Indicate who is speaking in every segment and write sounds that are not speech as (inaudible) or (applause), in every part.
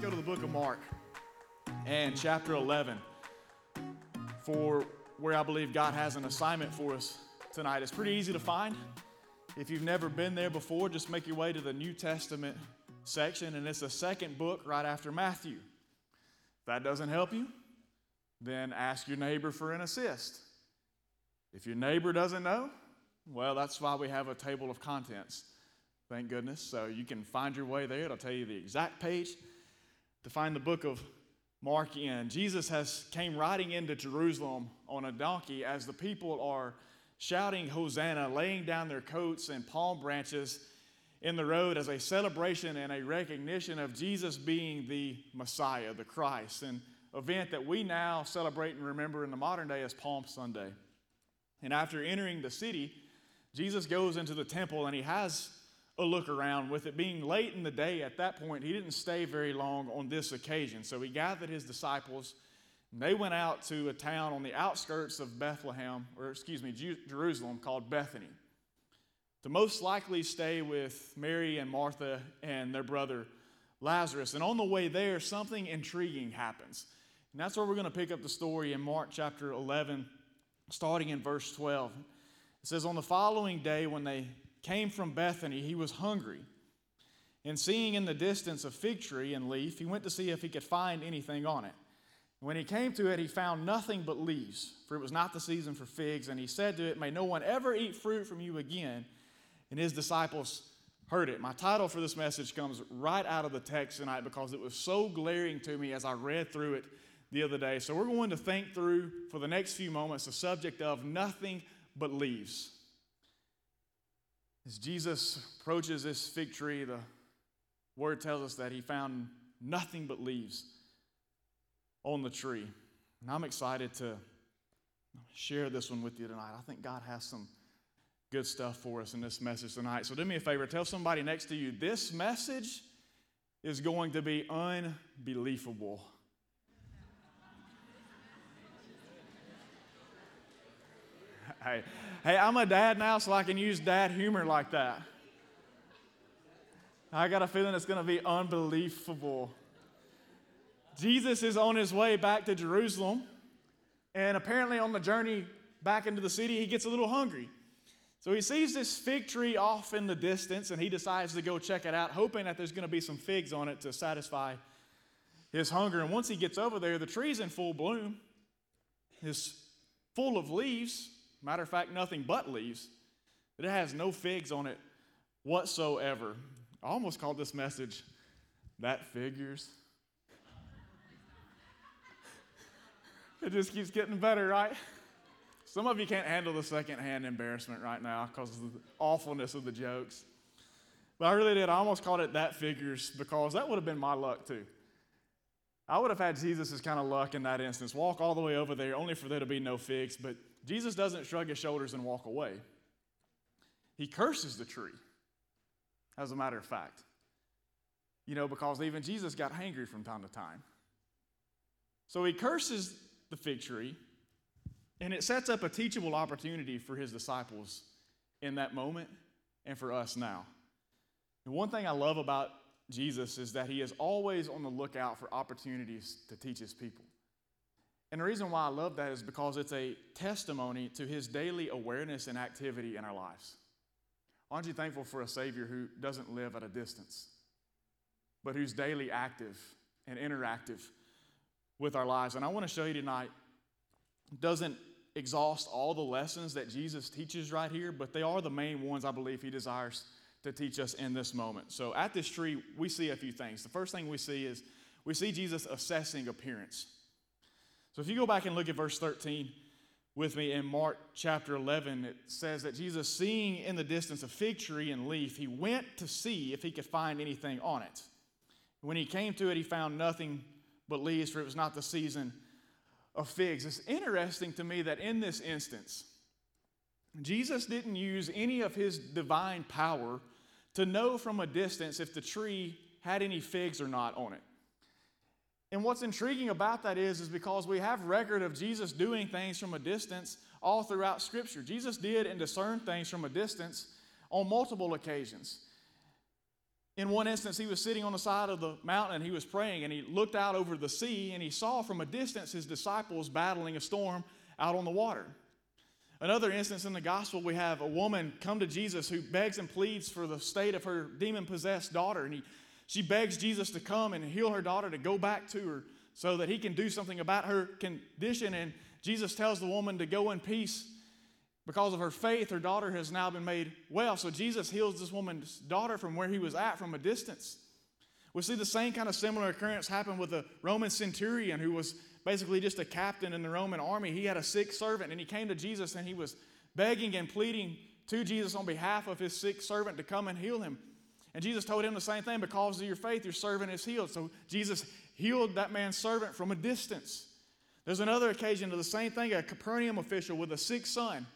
Speaker 1: go to the book of Mark and chapter 11 for where I believe God has an assignment for us tonight. It's pretty easy to find. If you've never been there before, just make your way to the New Testament section, and it's the second book right after Matthew. If that doesn't help you, then ask your neighbor for an assist. If your neighbor doesn't know, well, that's why we have a table of contents. Thank goodness. So you can find your way there. It'll tell you the exact page to find the book of Mark in. Jesus has came riding into Jerusalem on a donkey as the people are shouting Hosanna, laying down their coats and palm branches in the road as a celebration and a recognition of Jesus being the Messiah, the Christ, an event that we now celebrate and remember in the modern day as Palm Sunday. And after entering the city, Jesus goes into the temple and he has a look around. With it being late in the day at that point, he didn't stay very long on this occasion. So he gathered his disciples and they went out to a town on the outskirts of Bethlehem, or excuse me, Jerusalem called Bethany, to most likely stay with Mary and Martha and their brother Lazarus. And on the way there, something intriguing happens. And that's where we're going to pick up the story in Mark chapter 11, starting in verse 12. It says, On the following day, when they came from Bethany, he was hungry. And seeing in the distance a fig tree and leaf, he went to see if he could find anything on it. When he came to it, he found nothing but leaves, for it was not the season for figs. And he said to it, May no one ever eat fruit from you again. And his disciples heard it. My title for this message comes right out of the text tonight because it was so glaring to me as I read through it the other day. So we're going to think through for the next few moments the subject of nothing but leaves. As Jesus approaches this fig tree, the word tells us that he found nothing but leaves on the tree. And I'm excited to share this one with you tonight. I think God has some good stuff for us in this message tonight. So do me a favor, tell somebody next to you this message is going to be unbelievable. (laughs) hey, hey, I'm a dad now, so I can use dad humor like that. I got a feeling it's going to be unbelievable. Jesus is on his way back to Jerusalem, and apparently on the journey back into the city, he gets a little hungry. So he sees this fig tree off in the distance, and he decides to go check it out, hoping that there's going to be some figs on it to satisfy his hunger. And once he gets over there, the tree's in full bloom. It's full of leaves. Matter of fact, nothing but leaves. But it has no figs on it whatsoever. I almost called this message, That Figures. (laughs) It just keeps getting better, right? Some of you can't handle the secondhand embarrassment right now because of the awfulness of the jokes. But I really did. I almost called it that figures because that would have been my luck too. I would have had Jesus' kind of luck in that instance. Walk all the way over there only for there to be no figs. But Jesus doesn't shrug his shoulders and walk away. He curses the tree, as a matter of fact. You know, because even Jesus got hangry from time to time. So he curses the fig tree, and it sets up a teachable opportunity for his disciples in that moment and for us now. And one thing I love about Jesus is that he is always on the lookout for opportunities to teach his people. And the reason why I love that is because it's a testimony to his daily awareness and activity in our lives. Aren't you thankful for a Savior who doesn't live at a distance, but who's daily active and interactive with our lives. And I want to show you tonight doesn't exhaust all the lessons that Jesus teaches right here, but they are the main ones I believe he desires to teach us in this moment. So at this tree, we see a few things. The first thing we see is we see Jesus assessing appearance. So if you go back and look at verse 13 with me in Mark chapter 11, it says that Jesus, seeing in the distance a fig tree and leaf, he went to see if he could find anything on it. When he came to it, he found nothing but leaves, for it was not the season of figs. It's interesting to me that in this instance, Jesus didn't use any of his divine power to know from a distance if the tree had any figs or not on it. And what's intriguing about that is, is because we have record of Jesus doing things from a distance all throughout Scripture. Jesus did and discerned things from a distance on multiple occasions. In one instance, he was sitting on the side of the mountain and he was praying, and he looked out over the sea and he saw from a distance his disciples battling a storm out on the water. Another instance in the gospel, we have a woman come to Jesus who begs and pleads for the state of her demon possessed daughter. And he, she begs Jesus to come and heal her daughter, to go back to her so that he can do something about her condition. And Jesus tells the woman to go in peace because of her faith. Her daughter has now been made well. So Jesus heals this woman's daughter from where he was at from a distance. We see the same kind of similar occurrence happen with a Roman centurion who was basically just a captain in the Roman army. He had a sick servant and he came to Jesus and he was begging and pleading to Jesus on behalf of his sick servant to come and heal him. And Jesus told him the same thing because of your faith, your servant is healed. So Jesus healed that man's servant from a distance. There's another occasion of the same thing. A Capernaum official with a sick son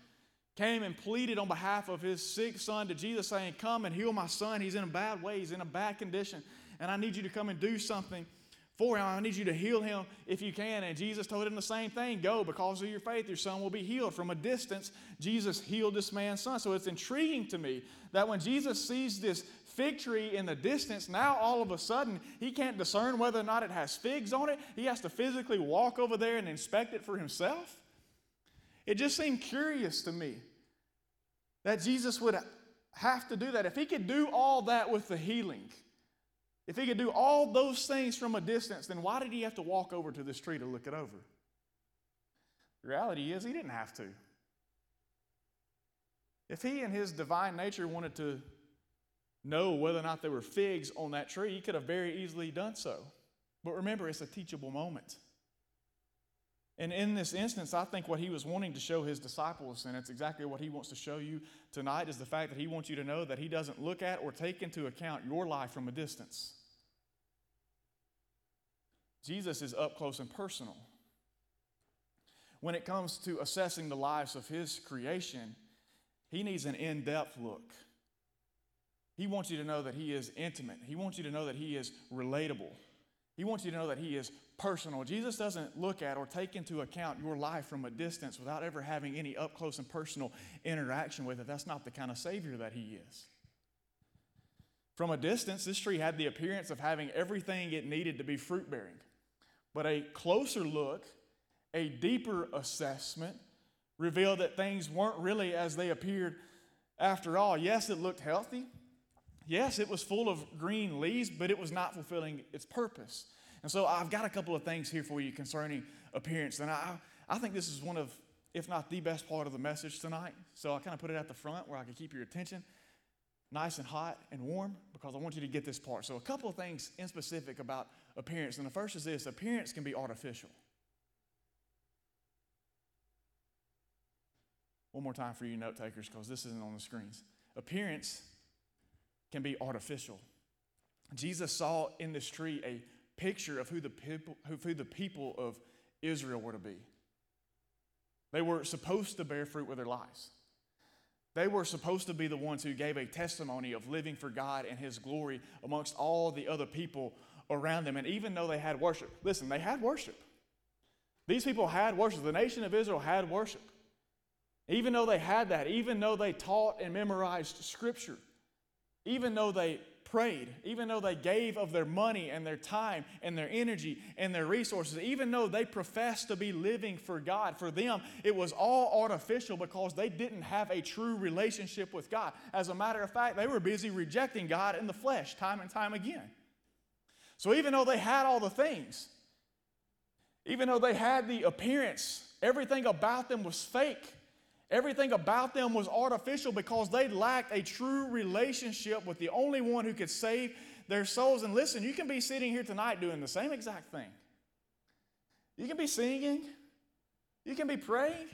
Speaker 1: came and pleaded on behalf of his sick son to Jesus, saying, Come and heal my son. He's in a bad way, he's in a bad condition, and I need you to come and do something for him. I need you to heal him if you can. And Jesus told him the same thing Go, because of your faith, your son will be healed. From a distance, Jesus healed this man's son. So it's intriguing to me that when Jesus sees this fig tree in the distance, now all of a sudden he can't discern whether or not it has figs on it. He has to physically walk over there and inspect it for himself. It just seemed curious to me that Jesus would have to do that. If he could do all that with the healing, if he could do all those things from a distance, then why did he have to walk over to this tree to look it over? The reality is, he didn't have to. If he in his divine nature wanted to know whether or not there were figs on that tree, he could have very easily done so. But remember, it's a teachable moment. And in this instance, I think what he was wanting to show his disciples, and it's exactly what he wants to show you tonight, is the fact that he wants you to know that he doesn't look at or take into account your life from a distance. Jesus is up close and personal. When it comes to assessing the lives of his creation, he needs an in depth look. He wants you to know that he is intimate, he wants you to know that he is relatable. He wants you to know that He is personal. Jesus doesn't look at or take into account your life from a distance without ever having any up close and personal interaction with it. That's not the kind of Savior that He is. From a distance, this tree had the appearance of having everything it needed to be fruit bearing. But a closer look, a deeper assessment, revealed that things weren't really as they appeared after all. Yes, it looked healthy. Yes, it was full of green leaves, but it was not fulfilling its purpose. And so I've got a couple of things here for you concerning appearance. And I, I think this is one of, if not the best part of the message tonight. So I kind of put it at the front where I can keep your attention nice and hot and warm because I want you to get this part. So, a couple of things in specific about appearance. And the first is this appearance can be artificial. One more time for you note takers because this isn't on the screens. Appearance can be artificial. Jesus saw in this tree a picture of who the people, who the people of Israel were to be. They were supposed to bear fruit with their lives. They were supposed to be the ones who gave a testimony of living for God and His glory amongst all the other people around them. And even though they had worship, listen, they had worship. These people had worship. The nation of Israel had worship. Even though they had that, even though they taught and memorized Scripture, even though they prayed, even though they gave of their money and their time and their energy and their resources, even though they professed to be living for God, for them it was all artificial because they didn't have a true relationship with God. As a matter of fact, they were busy rejecting God in the flesh time and time again. So even though they had all the things, even though they had the appearance, everything about them was fake. Everything about them was artificial because they lacked a true relationship with the only one who could save their souls. And listen, you can be sitting here tonight doing the same exact thing. You can be singing, you can be praying.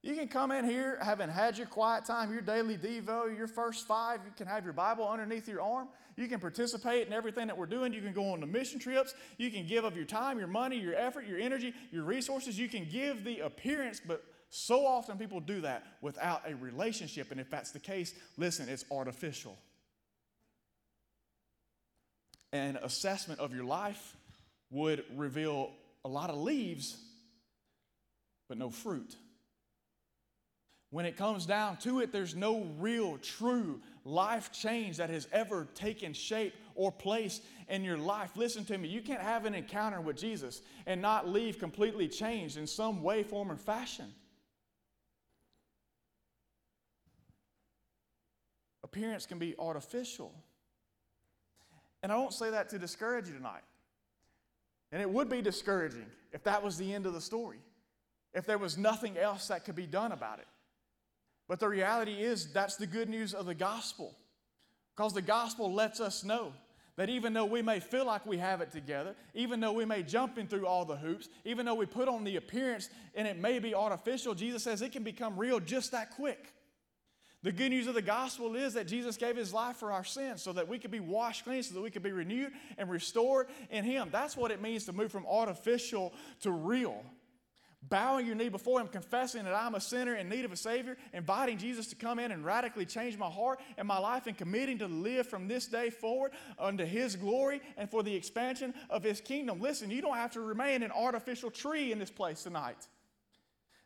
Speaker 1: You can come in here having had your quiet time, your daily Devo, your first five. You can have your Bible underneath your arm. You can participate in everything that we're doing. You can go on the mission trips. You can give of your time, your money, your effort, your energy, your resources. You can give the appearance, but so often people do that without a relationship, and if that's the case, listen, it's artificial. An assessment of your life would reveal a lot of leaves, but no fruit. When it comes down to it, there's no real, true life change that has ever taken shape or place in your life. Listen to me, you can't have an encounter with Jesus and not leave completely changed in some way, form, or fashion. Appearance can be artificial. And I don't say that to discourage you tonight. And it would be discouraging if that was the end of the story, if there was nothing else that could be done about it. But the reality is, that's the good news of the gospel. Because the gospel lets us know that even though we may feel like we have it together, even though we may jump in through all the hoops, even though we put on the appearance and it may be artificial, Jesus says it can become real just that quick. The good news of the gospel is that Jesus gave his life for our sins so that we could be washed clean, so that we could be renewed and restored in him. That's what it means to move from artificial to real bowing your knee before Him, confessing that I'm a sinner in need of a Savior, inviting Jesus to come in and radically change my heart and my life, and committing to live from this day forward unto His glory and for the expansion of His kingdom. Listen, you don't have to remain an artificial tree in this place tonight.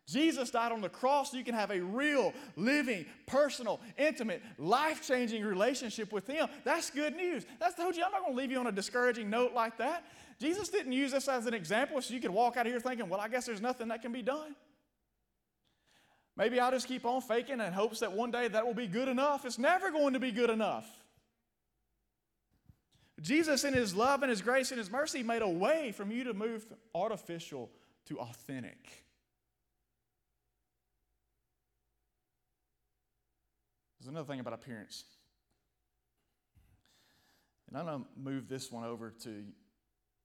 Speaker 1: Jesus died on the cross so you can have a real, living, personal, intimate, life changing relationship with Him. That's good news. That's told you. I'm not going to leave you on a discouraging note like that. Jesus didn't use this as an example so you could walk out of here thinking, well, I guess there's nothing that can be done. Maybe I'll just keep on faking in hopes that one day that will be good enough. It's never going to be good enough. Jesus, in His love and His grace and His mercy, made a way from you to move from artificial to authentic. There's another thing about appearance. And I'm going to move this one over to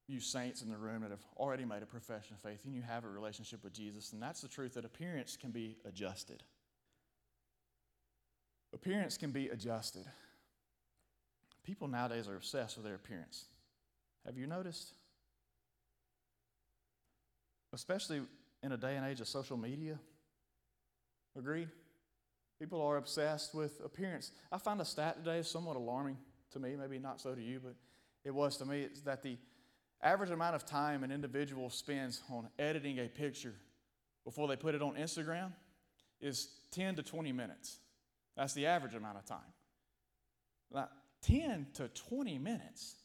Speaker 1: you saints in the room that have already made a profession of faith and you have a relationship with Jesus, and that's the truth that appearance can be adjusted. Appearance can be adjusted. People nowadays are obsessed with their appearance. Have you noticed? Especially in a day and age of social media. Agreed? People are obsessed with appearance. I found a stat today somewhat alarming to me, maybe not so to you, but it was to me. It's that the average amount of time an individual spends on editing a picture before they put it on Instagram is 10 to 20 minutes. That's the average amount of time. Now, 10 to 20 minutes.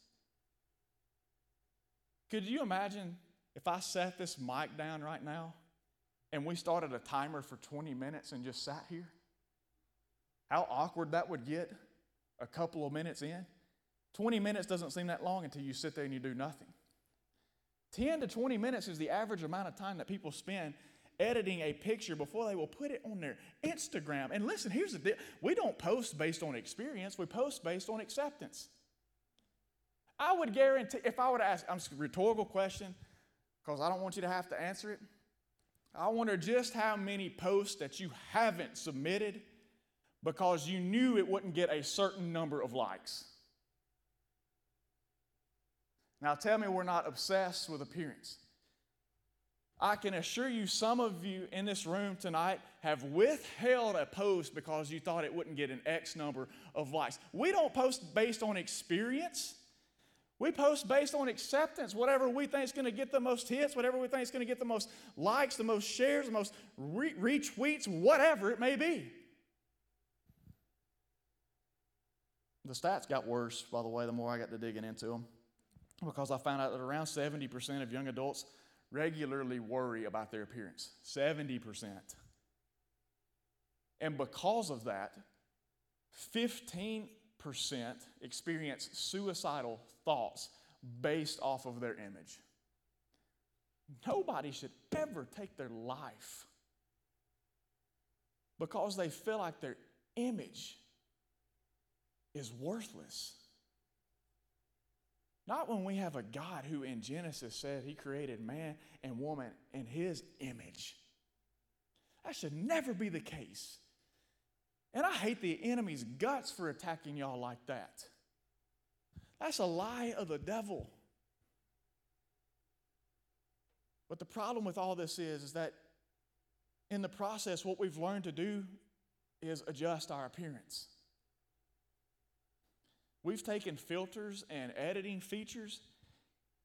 Speaker 1: Could you imagine if I set this mic down right now and we started a timer for 20 minutes and just sat here? How awkward that would get a couple of minutes in. 20 minutes doesn't seem that long until you sit there and you do nothing. 10 to 20 minutes is the average amount of time that people spend editing a picture before they will put it on their Instagram. And listen, here's the deal we don't post based on experience, we post based on acceptance. I would guarantee, if I were to ask, I'm a rhetorical question, because I don't want you to have to answer it. I wonder just how many posts that you haven't submitted because you knew it wouldn't get a certain number of likes. Now, tell me we're not obsessed with appearance. I can assure you, some of you in this room tonight have withheld a post because you thought it wouldn't get an X number of likes. We don't post based on experience. We post based on acceptance. Whatever we think is going to get the most hits, whatever we think is going to get the most likes, the most shares, the most re- retweets, whatever it may be. The stats got worse, by the way, the more I got to digging into them because I found out that around 70% of young adults regularly worry about their appearance. 70%. And because of that, 15% experience suicidal thoughts based off of their image. Nobody should ever take their life because they feel like their image is worthless. Not when we have a God who in Genesis said he created man and woman in his image. That should never be the case. And I hate the enemy's guts for attacking y'all like that. That's a lie of the devil. But the problem with all this is, is that in the process, what we've learned to do is adjust our appearance. We've taken filters and editing features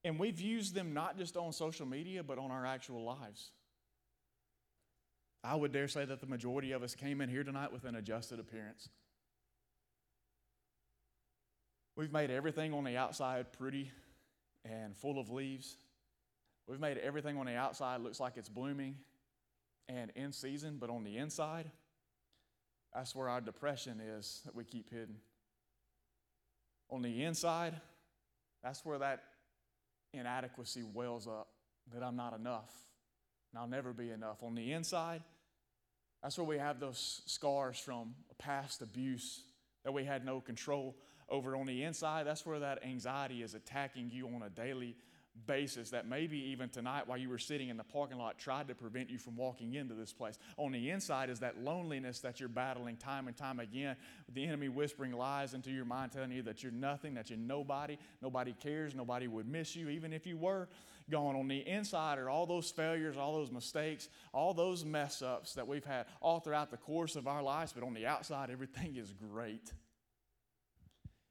Speaker 1: and we've used them not just on social media, but on our actual lives. I would dare say that the majority of us came in here tonight with an adjusted appearance. We've made everything on the outside pretty and full of leaves. We've made everything on the outside looks like it's blooming and in season, but on the inside, that's where our depression is that we keep hidden. On the inside, that's where that inadequacy wells up that I'm not enough and I'll never be enough. On the inside, that's where we have those scars from past abuse that we had no control over. On the inside, that's where that anxiety is attacking you on a daily basis that maybe even tonight while you were sitting in the parking lot tried to prevent you from walking into this place. On the inside is that loneliness that you're battling time and time again. The enemy whispering lies into your mind, telling you that you're nothing, that you're nobody, nobody cares, nobody would miss you, even if you were gone. On the inside are all those failures, all those mistakes, all those mess ups that we've had all throughout the course of our lives, but on the outside, everything is great.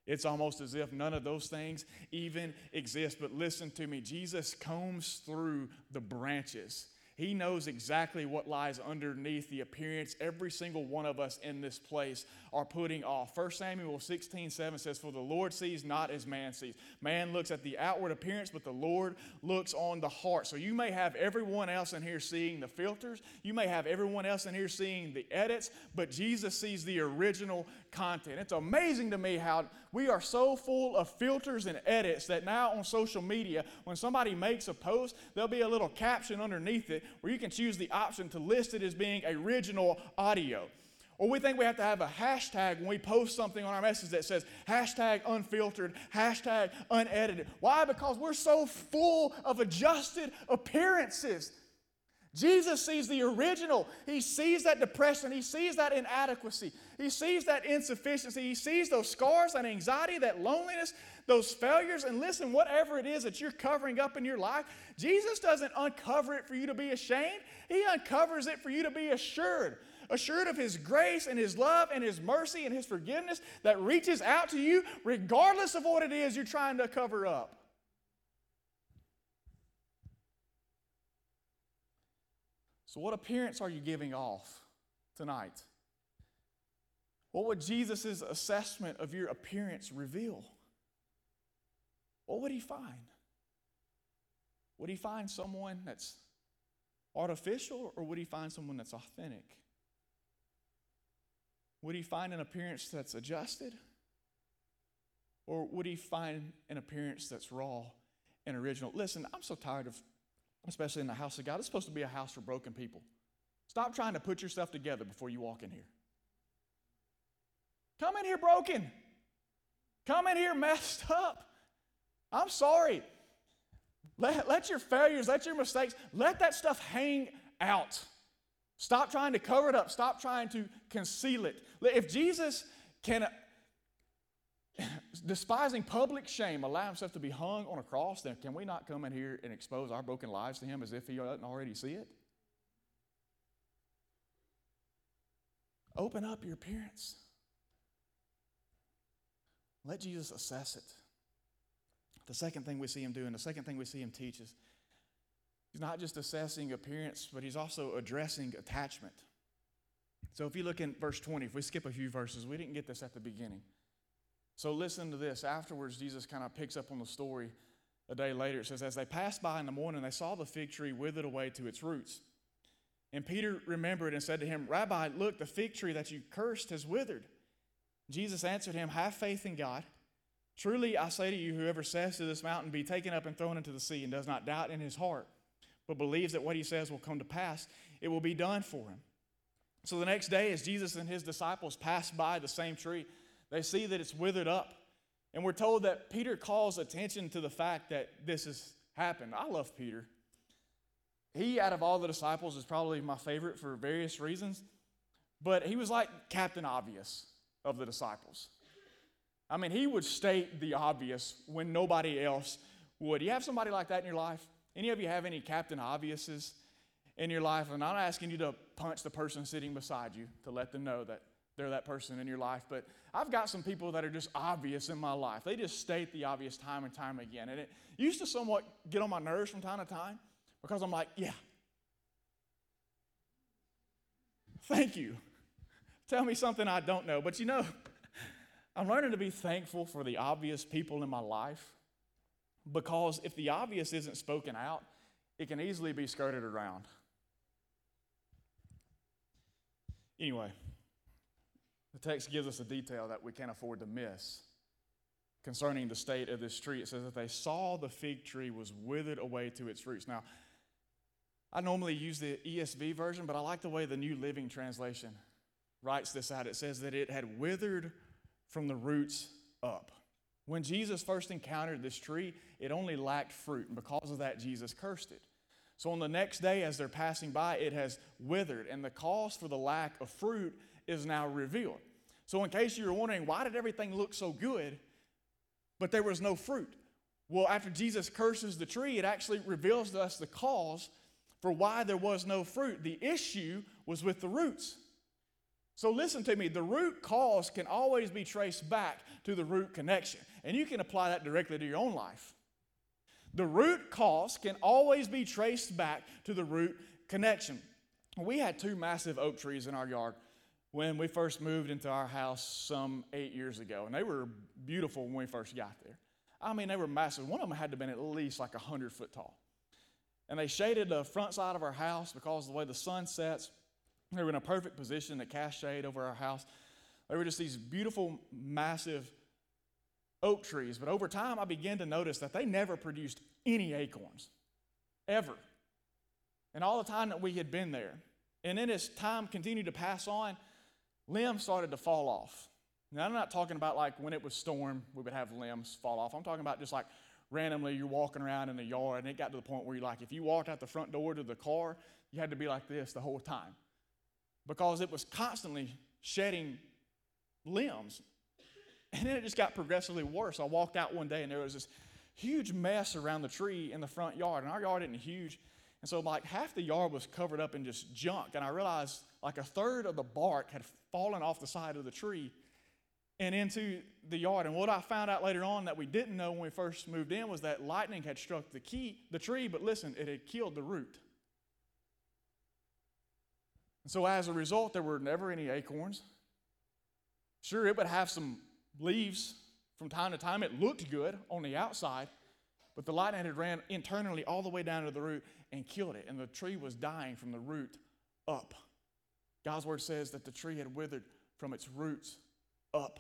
Speaker 1: It's almost as if none of those things even exist. But listen to me Jesus combs through the branches. He knows exactly what lies underneath the appearance every single one of us in this place are putting off. 1 Samuel 16 7 says, For the Lord sees not as man sees. Man looks at the outward appearance, but the Lord looks on the heart. So you may have everyone else in here seeing the filters, you may have everyone else in here seeing the edits, but Jesus sees the original content. It's amazing to me how we are so full of filters and edits that now on social media, when somebody makes a post, there'll be a little caption underneath it where you can choose the option to list it as being original audio. Or we think we have to have a hashtag when we post something on our message that says hashtag unfiltered, hashtag unedited. Why? Because we're so full of adjusted appearances. Jesus sees the original. He sees that depression. He sees that inadequacy. He sees that insufficiency. He sees those scars, that anxiety, that loneliness, those failures. And listen, whatever it is that you're covering up in your life, Jesus doesn't uncover it for you to be ashamed. He uncovers it for you to be assured. Assured of His grace and His love and His mercy and His forgiveness that reaches out to you regardless of what it is you're trying to cover up. So, what appearance are you giving off tonight? What would Jesus' assessment of your appearance reveal? What would he find? Would he find someone that's artificial or would he find someone that's authentic? Would he find an appearance that's adjusted? Or would he find an appearance that's raw and original? Listen, I'm so tired of especially in the house of God. It's supposed to be a house for broken people. Stop trying to put yourself together before you walk in here. Come in here broken. Come in here messed up. I'm sorry. Let, let your failures, let your mistakes, let that stuff hang out. Stop trying to cover it up. Stop trying to conceal it. If Jesus can despising public shame, allow himself to be hung on a cross, then can we not come in here and expose our broken lives to him as if he doesn't already see it? Open up your appearance. Let Jesus assess it. The second thing we see him do, and the second thing we see him teach is he's not just assessing appearance, but he's also addressing attachment. So if you look in verse 20, if we skip a few verses, we didn't get this at the beginning. So listen to this. Afterwards, Jesus kind of picks up on the story a day later. It says, As they passed by in the morning, they saw the fig tree withered away to its roots. And Peter remembered and said to him, Rabbi, look, the fig tree that you cursed has withered. Jesus answered him, Have faith in God. Truly, I say to you, whoever says to this mountain, Be taken up and thrown into the sea, and does not doubt in his heart, but believes that what he says will come to pass, it will be done for him. So the next day, as Jesus and his disciples pass by the same tree, they see that it's withered up. And we're told that Peter calls attention to the fact that this has happened. I love Peter. He, out of all the disciples, is probably my favorite for various reasons, but he was like Captain Obvious of the disciples. I mean, he would state the obvious when nobody else would. You have somebody like that in your life? Any of you have any Captain Obviouses in your life? I'm not asking you to punch the person sitting beside you to let them know that they're that person in your life. But I've got some people that are just obvious in my life. They just state the obvious time and time again. And it used to somewhat get on my nerves from time to time because I'm like, yeah. Thank you. Tell me something I don't know. But you know, (laughs) I'm learning to be thankful for the obvious people in my life because if the obvious isn't spoken out, it can easily be skirted around. Anyway, the text gives us a detail that we can't afford to miss concerning the state of this tree. It says that they saw the fig tree was withered away to its roots. Now, I normally use the ESV version, but I like the way the New Living Translation writes this out. It says that it had withered from the roots up. When Jesus first encountered this tree, it only lacked fruit, and because of that, Jesus cursed it. So on the next day, as they're passing by, it has withered, and the cause for the lack of fruit is now revealed. So, in case you're wondering, why did everything look so good, but there was no fruit? Well, after Jesus curses the tree, it actually reveals to us the cause for why there was no fruit. The issue was with the roots. So listen to me, the root cause can always be traced back to the root connection. And you can apply that directly to your own life. The root cause can always be traced back to the root connection. We had two massive oak trees in our yard when we first moved into our house some eight years ago, and they were beautiful when we first got there. I mean, they were massive. One of them had to have been at least like 100 foot tall. And they shaded the front side of our house because of the way the sun sets. They were in a perfect position to cast shade over our house. They were just these beautiful, massive oak trees. But over time, I began to notice that they never produced any acorns, ever. And all the time that we had been there. And then as time continued to pass on, limbs started to fall off. Now, I'm not talking about like when it was storm, we would have limbs fall off. I'm talking about just like randomly you're walking around in the yard and it got to the point where you're like, if you walked out the front door to the car, you had to be like this the whole time because it was constantly shedding limbs. And then it just got progressively worse. I walked out one day and there was this huge mess around the tree in the front yard. And our yard isn't huge. And so, like, half the yard was covered up in just junk. And I realized, like, a third of the bark had fallen off the side of the tree and into the yard. And what I found out later on that we didn't know when we first moved in was that lightning had struck the key, the tree, but listen, it had killed the root. And so as a result, there were never any acorns. Sure, it would have some leaves from time to time. It looked good on the outside, but the lightning had ran internally all the way down to the root and killed it. And the tree was dying from the root up. God's word says that the tree had withered from its roots up.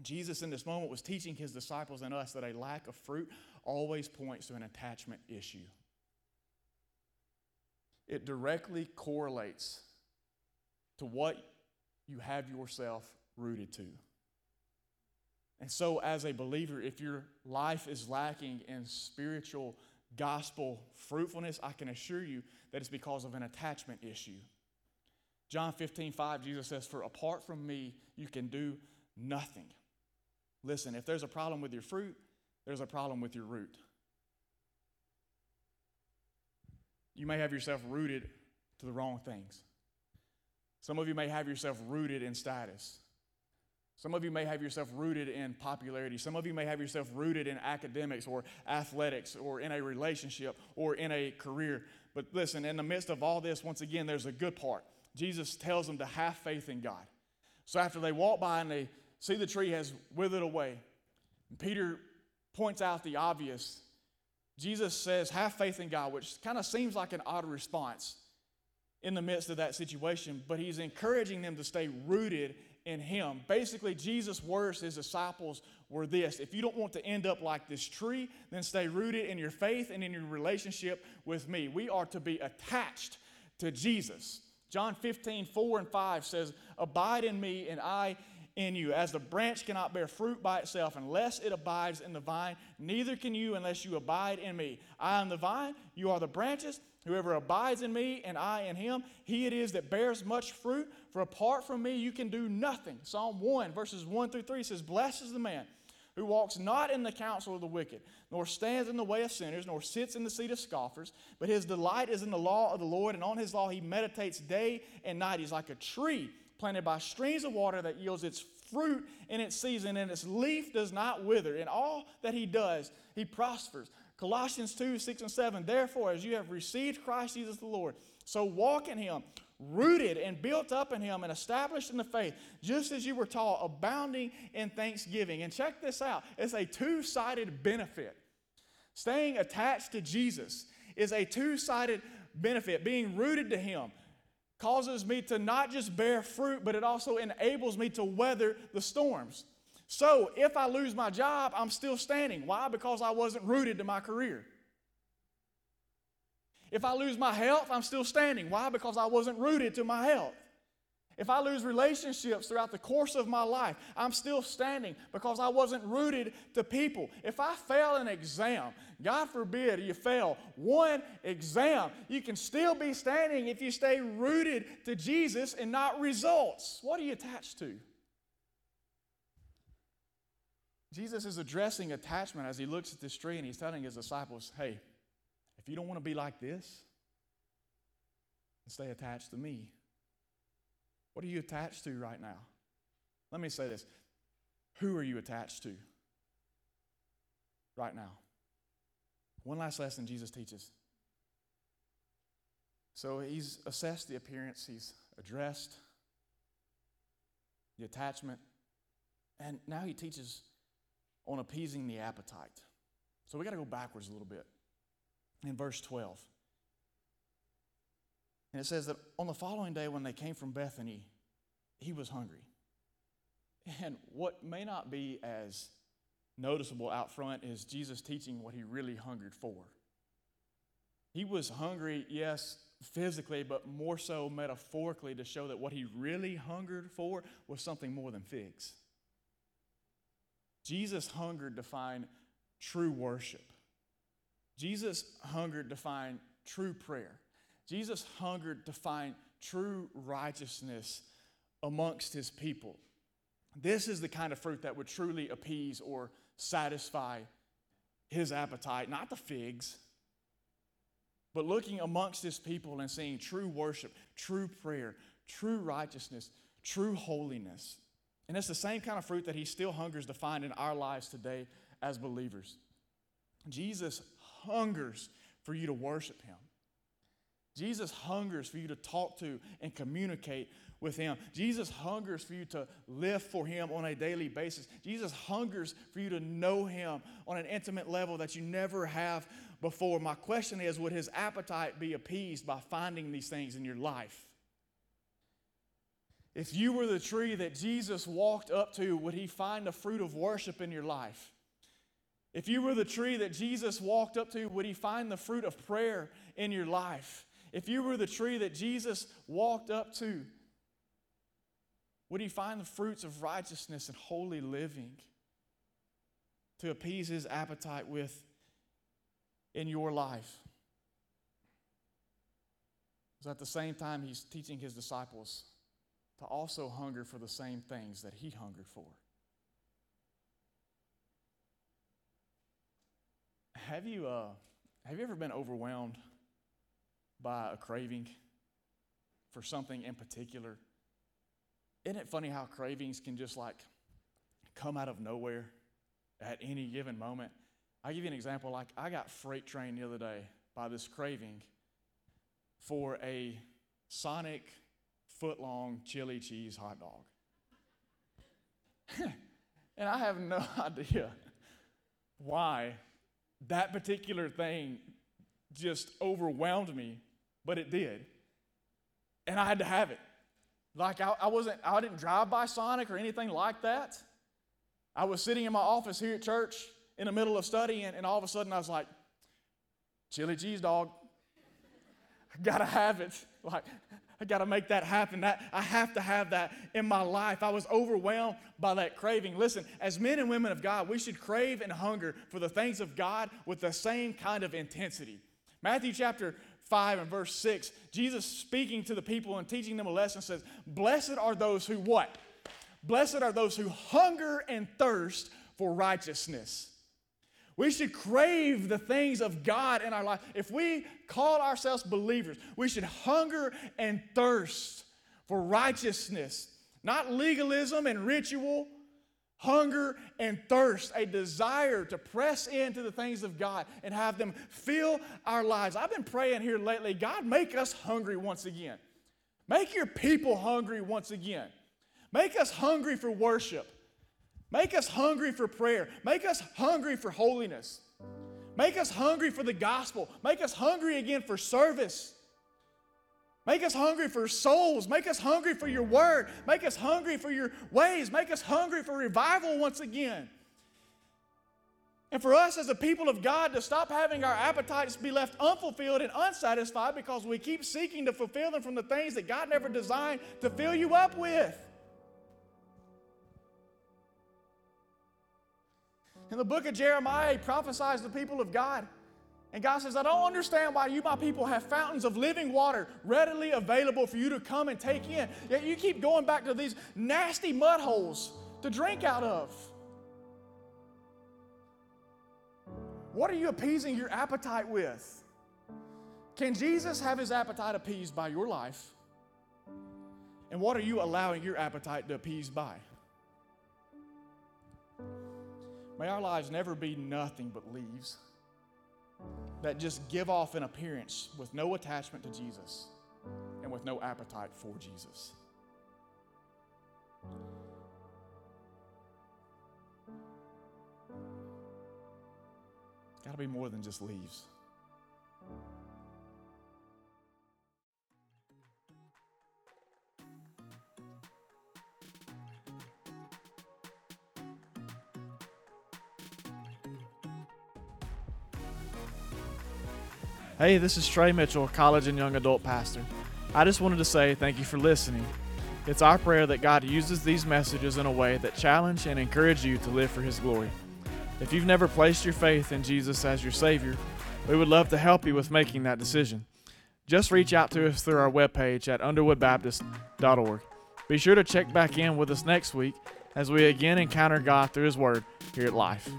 Speaker 1: Jesus, in this moment, was teaching his disciples and us that a lack of fruit always points to an attachment issue it directly correlates to what you have yourself rooted to. And so, as a believer, if your life is lacking in spiritual gospel fruitfulness, I can assure you that it's because of an attachment issue. John 15, 5, Jesus says, For apart from me, you can do nothing. Listen, if there's a problem with your fruit, there's a problem with your root. You may have yourself rooted to the wrong things. Some of you may have yourself rooted in status. Some of you may have yourself rooted in popularity. Some of you may have yourself rooted in academics or athletics or in a relationship or in a career. But listen, in the midst of all this, once again, there's a good part. Jesus tells them to have faith in God. So after they walk by and they see the tree has withered away, Peter points out the obvious Jesus says, have faith in God, which kind of seems like an odd response in the midst of that situation, but he's encouraging them to stay rooted in him. Basically, Jesus' words to his disciples were this If you don't want to end up like this tree, then stay rooted in your faith and in your relationship with me. We are to be attached to Jesus. John 15, 4 and 5 says, Abide in me and I in you. As the branch cannot bear fruit by itself unless it abides in the vine, neither can you unless you abide in me. I am the vine, you are the branches. Whoever abides in me and I in him, he it is that bears much fruit. For apart from me, you can do nothing. Psalm 1, verses 1 through 3 says, Blessed is the man who walks not in the counsel of the wicked, nor stands in the way of sinners, nor sits in the seat of scoffers, but his delight is in the law of the Lord, and on his law he meditates day and night. He's like a tree planted by streams of water that yields its fruit in its season, and its leaf does not wither. In all that he does, he prospers. Colossians 2 6 and 7. Therefore, as you have received Christ Jesus the Lord, so walk in him, rooted and built up in Him and established in the faith, just as you were taught, abounding in thanksgiving. And check this out it's a two sided benefit. Staying attached to Jesus is a two sided benefit. Being rooted to Him causes me to not just bear fruit, but it also enables me to weather the storms. So if I lose my job, I'm still standing. Why? Because I wasn't rooted to my career. If I lose my health, I'm still standing. Why? Because I wasn't rooted to my health. If I lose relationships throughout the course of my life, I'm still standing because I wasn't rooted to people. If I fail an exam, God forbid you fail one exam, you can still be standing if you stay rooted to Jesus and not results. What are you attached to? Jesus is addressing attachment as he looks at this tree and he's telling his disciples, hey, if you don't want to be like this, stay attached to me. What are you attached to right now? Let me say this. Who are you attached to right now? One last lesson Jesus teaches. So he's assessed the appearance, he's addressed the attachment, and now he teaches on appeasing the appetite. So we got to go backwards a little bit. In verse 12. And it says that on the following day, when they came from Bethany, he was hungry. And what may not be as noticeable out front is Jesus teaching what he really hungered for. He was hungry, yes, physically, but more so metaphorically to show that what he really hungered for was something more than figs. Jesus hungered to find true worship. Jesus hungered to find true prayer. Jesus hungered to find true righteousness amongst his people. This is the kind of fruit that would truly appease or satisfy his appetite, not the figs, but looking amongst his people and seeing true worship, true prayer, true righteousness, true holiness. And it's the same kind of fruit that he still hungers to find in our lives today as believers. Jesus hungers for you to worship him. Jesus hungers for you to talk to and communicate with him. Jesus hungers for you to live for him on a daily basis. Jesus hungers for you to know him on an intimate level that you never have before. My question is would his appetite be appeased by finding these things in your life? If you were the tree that Jesus walked up to, would he find the fruit of worship in your life? If you were the tree that Jesus walked up to, would he find the fruit of prayer in your life? If you were the tree that Jesus walked up to, would he find the fruits of righteousness and holy living to appease his appetite with in your life? So at the same time, he's teaching his disciples to also hunger for the same things that he hungered for. Have you, uh, have you ever been overwhelmed by a craving for something in particular? Isn't it funny how cravings can just like come out of nowhere at any given moment? I'll give you an example. Like, I got freight trained the other day by this craving for a Sonic foot long chili cheese hot dog. (laughs) and I have no (laughs) idea why that particular thing just overwhelmed me, but it did. And I had to have it. Like I, I wasn't, I didn't drive by Sonic or anything like that. I was sitting in my office here at church in the middle of studying, and all of a sudden I was like, chili cheese dog. I gotta have it. (laughs) Like, I got to make that happen. That, I have to have that in my life. I was overwhelmed by that craving. Listen, as men and women of God, we should crave and hunger for the things of God with the same kind of intensity. Matthew chapter 5 and verse 6, Jesus speaking to the people and teaching them a lesson says, Blessed are those who what? Blessed are those who hunger and thirst for righteousness. We should crave the things of God in our life. If we call ourselves believers, we should hunger and thirst for righteousness, not legalism and ritual. Hunger and thirst, a desire to press into the things of God and have them fill our lives. I've been praying here lately God, make us hungry once again. Make your people hungry once again. Make us hungry for worship. Make us hungry for prayer. Make us hungry for holiness. Make us hungry for the gospel. Make us hungry again for service. Make us hungry for souls. Make us hungry for your word. Make us hungry for your ways. Make us hungry for revival once again. And for us as a people of God to stop having our appetites be left unfulfilled and unsatisfied because we keep seeking to fulfill them from the things that God never designed to fill you up with. In the book of Jeremiah, he prophesies the people of God. And God says, I don't understand why you, my people, have fountains of living water readily available for you to come and take in. Yet you keep going back to these nasty mud holes to drink out of. What are you appeasing your appetite with? Can Jesus have his appetite appeased by your life? And what are you allowing your appetite to appease by? May our lives never be nothing but leaves that just give off an appearance with no attachment to Jesus and with no appetite for Jesus. Got to be more than just leaves. Hey, this is Trey Mitchell, college and young adult pastor. I just wanted to say thank you for listening. It's our prayer that God uses these messages in a way that challenge and encourage you to live for His glory. If you've never placed your faith in Jesus as your Savior, we would love to help you with making that decision. Just reach out to us through our webpage at underwoodbaptist.org. Be sure to check back in with us next week as we again encounter God through His Word here at Life.